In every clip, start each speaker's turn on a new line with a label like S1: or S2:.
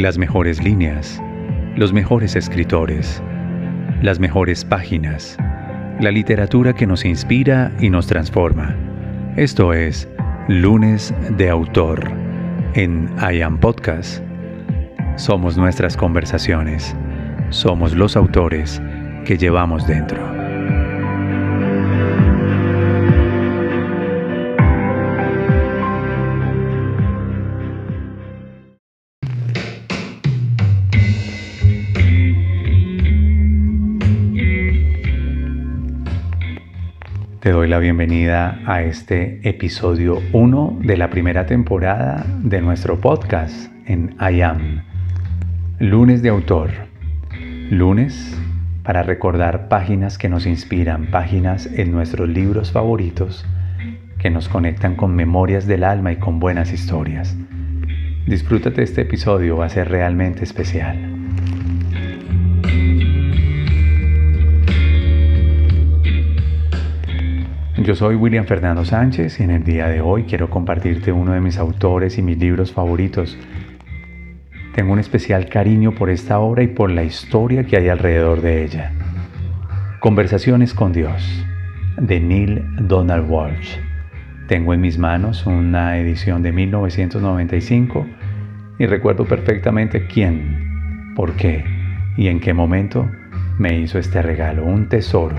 S1: Las mejores líneas, los mejores escritores, las mejores páginas, la literatura que nos inspira y nos transforma. Esto es Lunes de Autor en I Am Podcast. Somos nuestras conversaciones, somos los autores que llevamos dentro. Te doy la bienvenida a este episodio 1 de la primera temporada de nuestro podcast en I Am. Lunes de autor. Lunes para recordar páginas que nos inspiran, páginas en nuestros libros favoritos que nos conectan con memorias del alma y con buenas historias. Disfrútate este episodio, va a ser realmente especial. Yo soy William Fernando Sánchez y en el día de hoy quiero compartirte uno de mis autores y mis libros favoritos. Tengo un especial cariño por esta obra y por la historia que hay alrededor de ella. Conversaciones con Dios, de Neil Donald Walsh. Tengo en mis manos una edición de 1995 y recuerdo perfectamente quién, por qué y en qué momento me hizo este regalo, un tesoro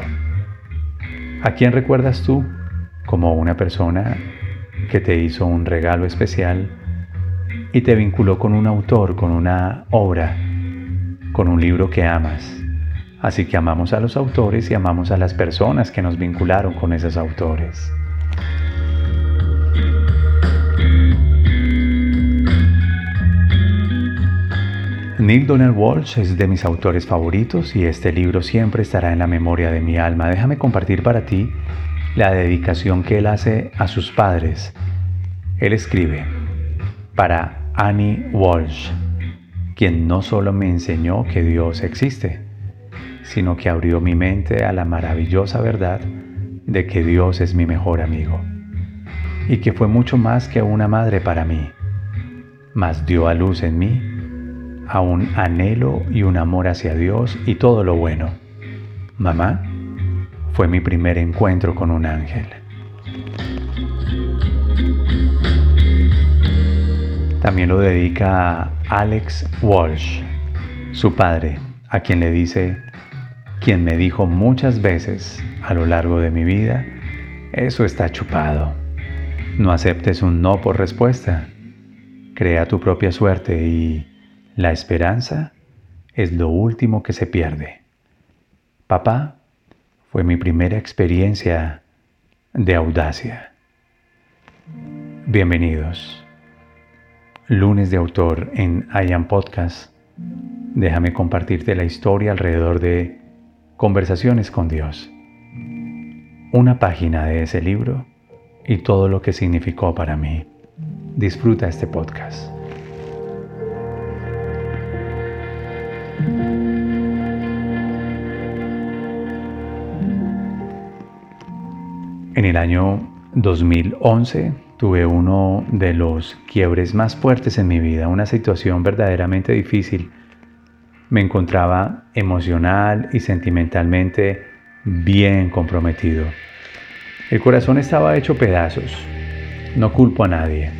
S1: ¿A quién recuerdas tú como una persona que te hizo un regalo especial y te vinculó con un autor, con una obra, con un libro que amas? Así que amamos a los autores y amamos a las personas que nos vincularon con esos autores. Neil Donald Walsh es de mis autores favoritos y este libro siempre estará en la memoria de mi alma. Déjame compartir para ti la dedicación que él hace a sus padres. Él escribe, para Annie Walsh, quien no solo me enseñó que Dios existe, sino que abrió mi mente a la maravillosa verdad de que Dios es mi mejor amigo y que fue mucho más que una madre para mí, mas dio a luz en mí a un anhelo y un amor hacia Dios y todo lo bueno. Mamá fue mi primer encuentro con un ángel. También lo dedica a Alex Walsh, su padre, a quien le dice, quien me dijo muchas veces a lo largo de mi vida, eso está chupado. No aceptes un no por respuesta. Crea tu propia suerte y la esperanza es lo último que se pierde. Papá fue mi primera experiencia de audacia. Bienvenidos. Lunes de autor en I Am Podcast. Déjame compartirte la historia alrededor de Conversaciones con Dios. Una página de ese libro y todo lo que significó para mí. Disfruta este podcast. En el año 2011 tuve uno de los quiebres más fuertes en mi vida, una situación verdaderamente difícil. Me encontraba emocional y sentimentalmente bien comprometido. El corazón estaba hecho pedazos. No culpo a nadie.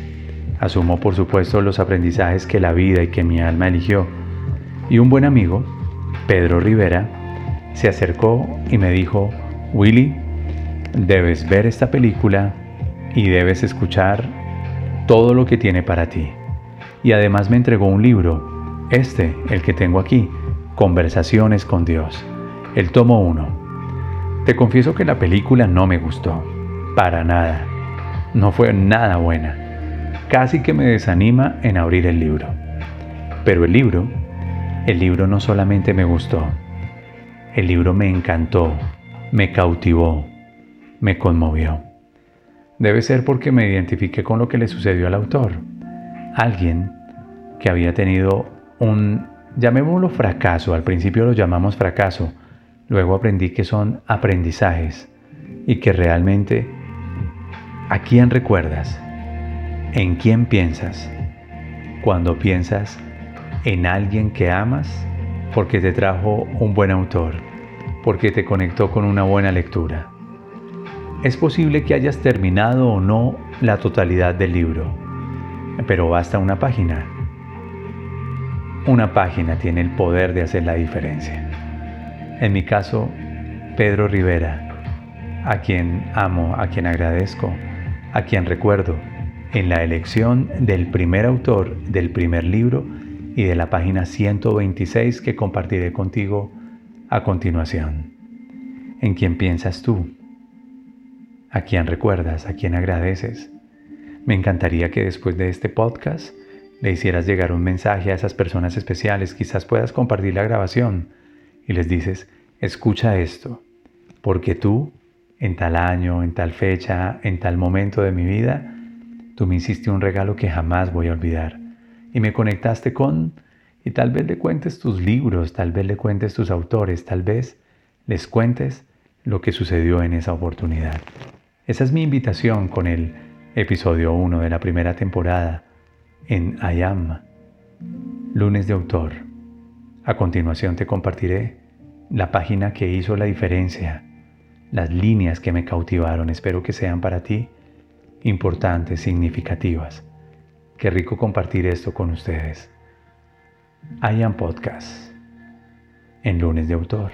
S1: Asumo por supuesto los aprendizajes que la vida y que mi alma eligió. Y un buen amigo, Pedro Rivera, se acercó y me dijo, Willy, debes ver esta película y debes escuchar todo lo que tiene para ti. Y además me entregó un libro, este, el que tengo aquí, Conversaciones con Dios, el tomo 1. Te confieso que la película no me gustó, para nada. No fue nada buena. Casi que me desanima en abrir el libro. Pero el libro el libro no solamente me gustó, el libro me encantó, me cautivó, me conmovió. Debe ser porque me identifiqué con lo que le sucedió al autor. Alguien que había tenido un, llamémoslo fracaso, al principio lo llamamos fracaso, luego aprendí que son aprendizajes y que realmente a quién recuerdas, en quién piensas, cuando piensas en alguien que amas porque te trajo un buen autor, porque te conectó con una buena lectura. Es posible que hayas terminado o no la totalidad del libro, pero basta una página. Una página tiene el poder de hacer la diferencia. En mi caso, Pedro Rivera, a quien amo, a quien agradezco, a quien recuerdo en la elección del primer autor del primer libro y de la página 126 que compartiré contigo a continuación. ¿En quién piensas tú? ¿A quién recuerdas? ¿A quién agradeces? Me encantaría que después de este podcast le hicieras llegar un mensaje a esas personas especiales. Quizás puedas compartir la grabación y les dices, escucha esto, porque tú, en tal año, en tal fecha, en tal momento de mi vida, tú me hiciste un regalo que jamás voy a olvidar y me conectaste con, y tal vez le cuentes tus libros, tal vez le cuentes tus autores, tal vez les cuentes lo que sucedió en esa oportunidad. Esa es mi invitación con el episodio 1 de la primera temporada en I Am, lunes de autor. A continuación te compartiré la página que hizo la diferencia, las líneas que me cautivaron, espero que sean para ti importantes, significativas. Qué rico compartir esto con ustedes. Hayan Podcast en lunes de autor.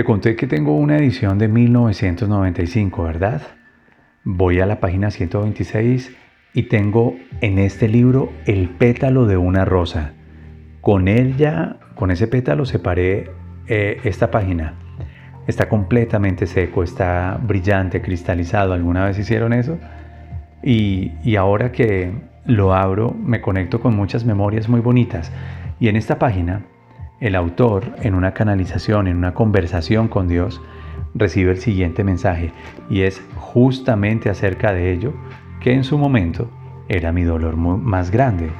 S1: Te conté que tengo una edición de 1995, ¿verdad? Voy a la página 126 y tengo en este libro El pétalo de una rosa. Con ella con ese pétalo separé eh, esta página. Está completamente seco, está brillante, cristalizado. ¿Alguna vez hicieron eso? Y, y ahora que lo abro, me conecto con muchas memorias muy bonitas. Y en esta página, el autor, en una canalización, en una conversación con Dios, recibe el siguiente mensaje. Y es justamente acerca de ello que en su momento era mi dolor más grande.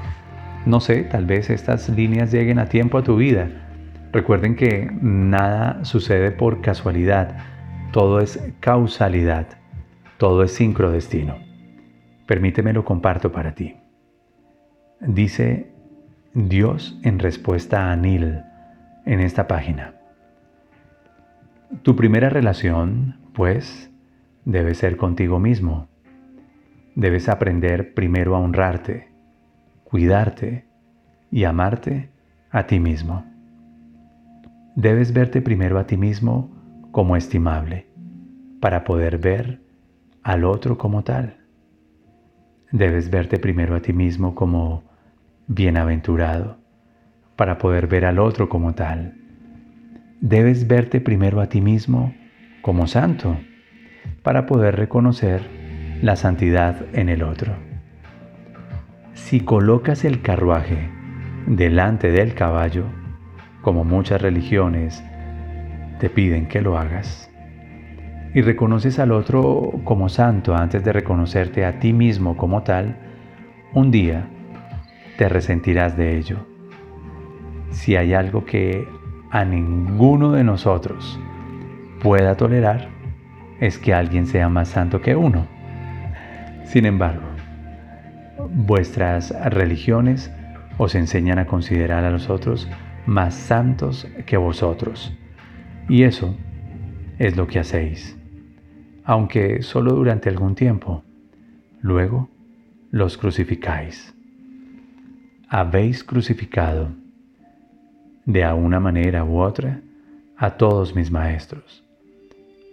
S1: No sé, tal vez estas líneas lleguen a tiempo a tu vida. Recuerden que nada sucede por casualidad, todo es causalidad, todo es sincrodestino. Permíteme lo comparto para ti. Dice Dios en respuesta a Neil en esta página. Tu primera relación, pues, debe ser contigo mismo. Debes aprender primero a honrarte cuidarte y amarte a ti mismo. Debes verte primero a ti mismo como estimable para poder ver al otro como tal. Debes verte primero a ti mismo como bienaventurado para poder ver al otro como tal. Debes verte primero a ti mismo como santo para poder reconocer la santidad en el otro. Si colocas el carruaje delante del caballo, como muchas religiones te piden que lo hagas, y reconoces al otro como santo antes de reconocerte a ti mismo como tal, un día te resentirás de ello. Si hay algo que a ninguno de nosotros pueda tolerar, es que alguien sea más santo que uno. Sin embargo, Vuestras religiones os enseñan a considerar a los otros más santos que vosotros. Y eso es lo que hacéis, aunque solo durante algún tiempo. Luego los crucificáis. Habéis crucificado de una manera u otra a todos mis maestros,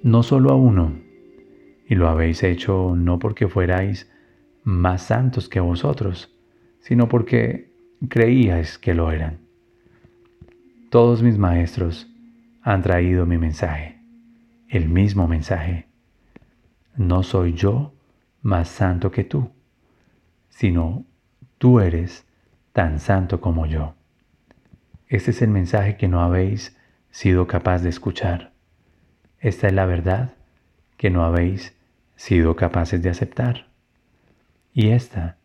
S1: no solo a uno, y lo habéis hecho no porque fuerais más santos que vosotros, sino porque creíais que lo eran. Todos mis maestros han traído mi mensaje, el mismo mensaje. No soy yo más santo que tú, sino tú eres tan santo como yo. Este es el mensaje que no habéis sido capaz de escuchar. Esta es la verdad que no habéis sido capaces de aceptar. Y esta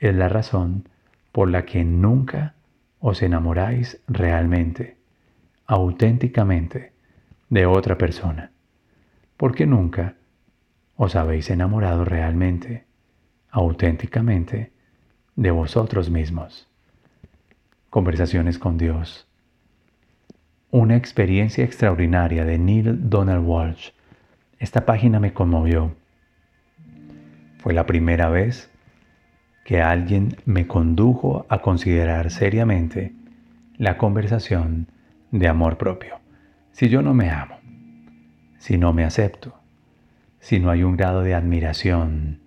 S1: es la razón por la que nunca os enamoráis realmente, auténticamente, de otra persona, porque nunca os habéis enamorado realmente, auténticamente, de vosotros mismos. Conversaciones con Dios. Una experiencia extraordinaria de Neil Donald Walsh. Esta página me conmovió. Fue la primera vez que alguien me condujo a considerar seriamente la conversación de amor propio. Si yo no me amo, si no me acepto, si no hay un grado de admiración,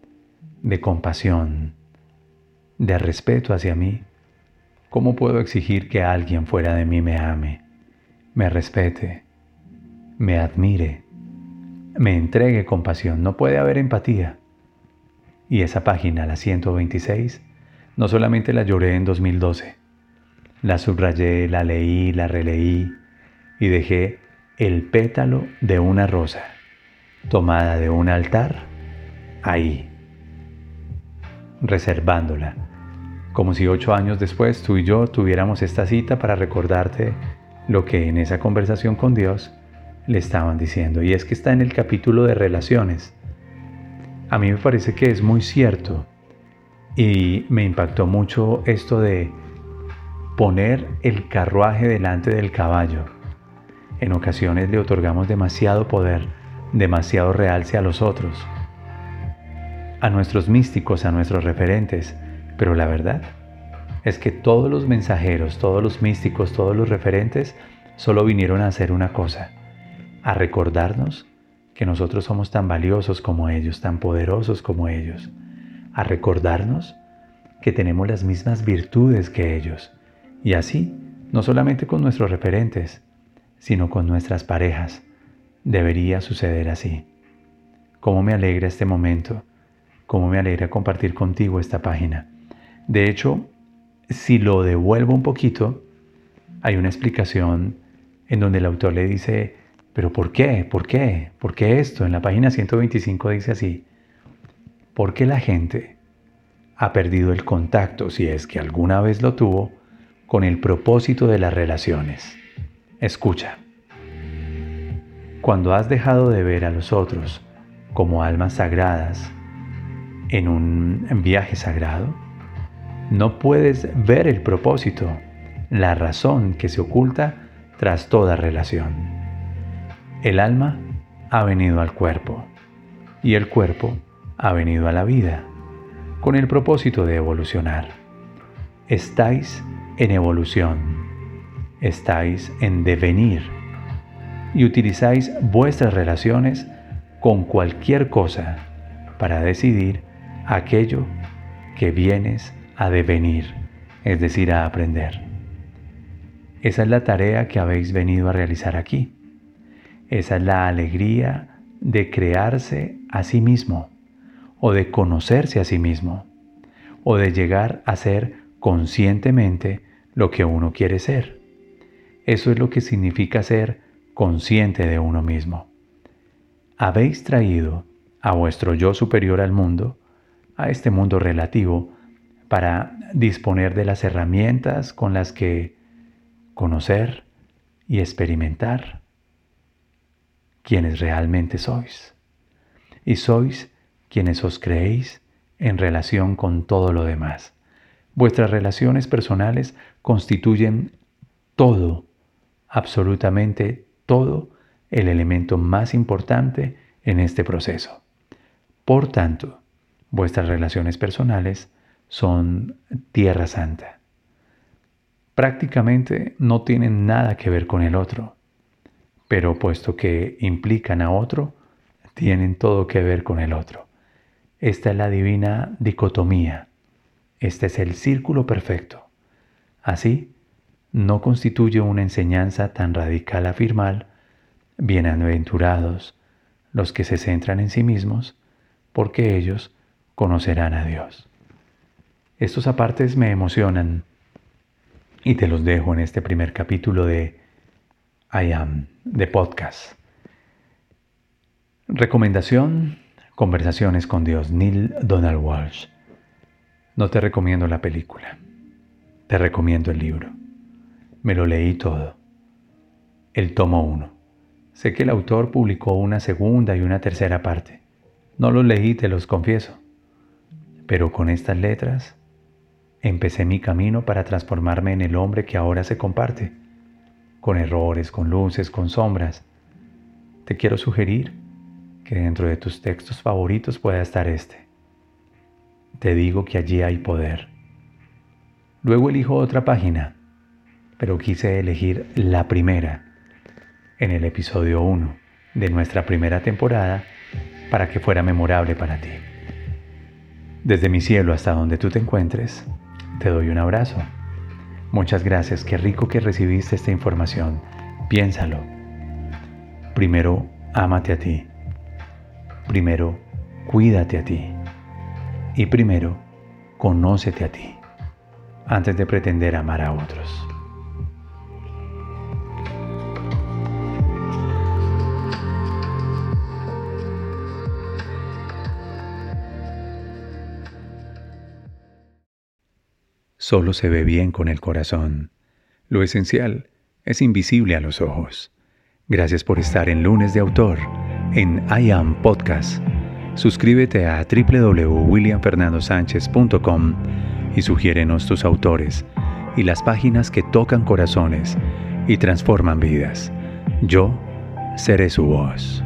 S1: de compasión, de respeto hacia mí, ¿cómo puedo exigir que alguien fuera de mí me ame, me respete, me admire, me entregue compasión? No puede haber empatía. Y esa página, la 126, no solamente la lloré en 2012, la subrayé, la leí, la releí y dejé el pétalo de una rosa tomada de un altar ahí, reservándola, como si ocho años después tú y yo tuviéramos esta cita para recordarte lo que en esa conversación con Dios le estaban diciendo. Y es que está en el capítulo de relaciones. A mí me parece que es muy cierto y me impactó mucho esto de poner el carruaje delante del caballo. En ocasiones le otorgamos demasiado poder, demasiado realce a los otros, a nuestros místicos, a nuestros referentes, pero la verdad es que todos los mensajeros, todos los místicos, todos los referentes solo vinieron a hacer una cosa, a recordarnos que nosotros somos tan valiosos como ellos, tan poderosos como ellos, a recordarnos que tenemos las mismas virtudes que ellos. Y así, no solamente con nuestros referentes, sino con nuestras parejas, debería suceder así. Cómo me alegra este momento, cómo me alegra compartir contigo esta página. De hecho, si lo devuelvo un poquito, hay una explicación en donde el autor le dice, pero ¿por qué? ¿Por qué? ¿Por qué esto? En la página 125 dice así, porque la gente ha perdido el contacto, si es que alguna vez lo tuvo, con el propósito de las relaciones. Escucha. Cuando has dejado de ver a los otros como almas sagradas en un viaje sagrado, no puedes ver el propósito, la razón que se oculta tras toda relación. El alma ha venido al cuerpo y el cuerpo ha venido a la vida con el propósito de evolucionar. Estáis en evolución, estáis en devenir y utilizáis vuestras relaciones con cualquier cosa para decidir aquello que vienes a devenir, es decir, a aprender. Esa es la tarea que habéis venido a realizar aquí. Esa es la alegría de crearse a sí mismo o de conocerse a sí mismo o de llegar a ser conscientemente lo que uno quiere ser. Eso es lo que significa ser consciente de uno mismo. Habéis traído a vuestro yo superior al mundo, a este mundo relativo, para disponer de las herramientas con las que conocer y experimentar quienes realmente sois. Y sois quienes os creéis en relación con todo lo demás. Vuestras relaciones personales constituyen todo, absolutamente todo, el elemento más importante en este proceso. Por tanto, vuestras relaciones personales son tierra santa. Prácticamente no tienen nada que ver con el otro pero puesto que implican a otro, tienen todo que ver con el otro. Esta es la divina dicotomía. Este es el círculo perfecto. Así, no constituye una enseñanza tan radical afirmar, bienaventurados los que se centran en sí mismos, porque ellos conocerán a Dios. Estos apartes me emocionan y te los dejo en este primer capítulo de I Am de podcast. Recomendación, Conversaciones con Dios, Neil Donald Walsh. No te recomiendo la película, te recomiendo el libro. Me lo leí todo. El tomo 1. Sé que el autor publicó una segunda y una tercera parte. No los leí, te los confieso. Pero con estas letras empecé mi camino para transformarme en el hombre que ahora se comparte, con errores, con luces, con sombras. Te quiero sugerir que dentro de tus textos favoritos pueda estar este. Te digo que allí hay poder. Luego elijo otra página, pero quise elegir la primera, en el episodio 1 de nuestra primera temporada, para que fuera memorable para ti. Desde mi cielo hasta donde tú te encuentres, te doy un abrazo. Muchas gracias, qué rico que recibiste esta información. Piénsalo. Primero, ámate a ti. Primero, cuídate a ti. Y primero, conócete a ti, antes de pretender amar a otros. Solo se ve bien con el corazón. Lo esencial es invisible a los ojos. Gracias por estar en Lunes de Autor, en I Am Podcast. Suscríbete a www.williamfernandosánchez.com y sugiérenos tus autores y las páginas que tocan corazones y transforman vidas. Yo seré su voz.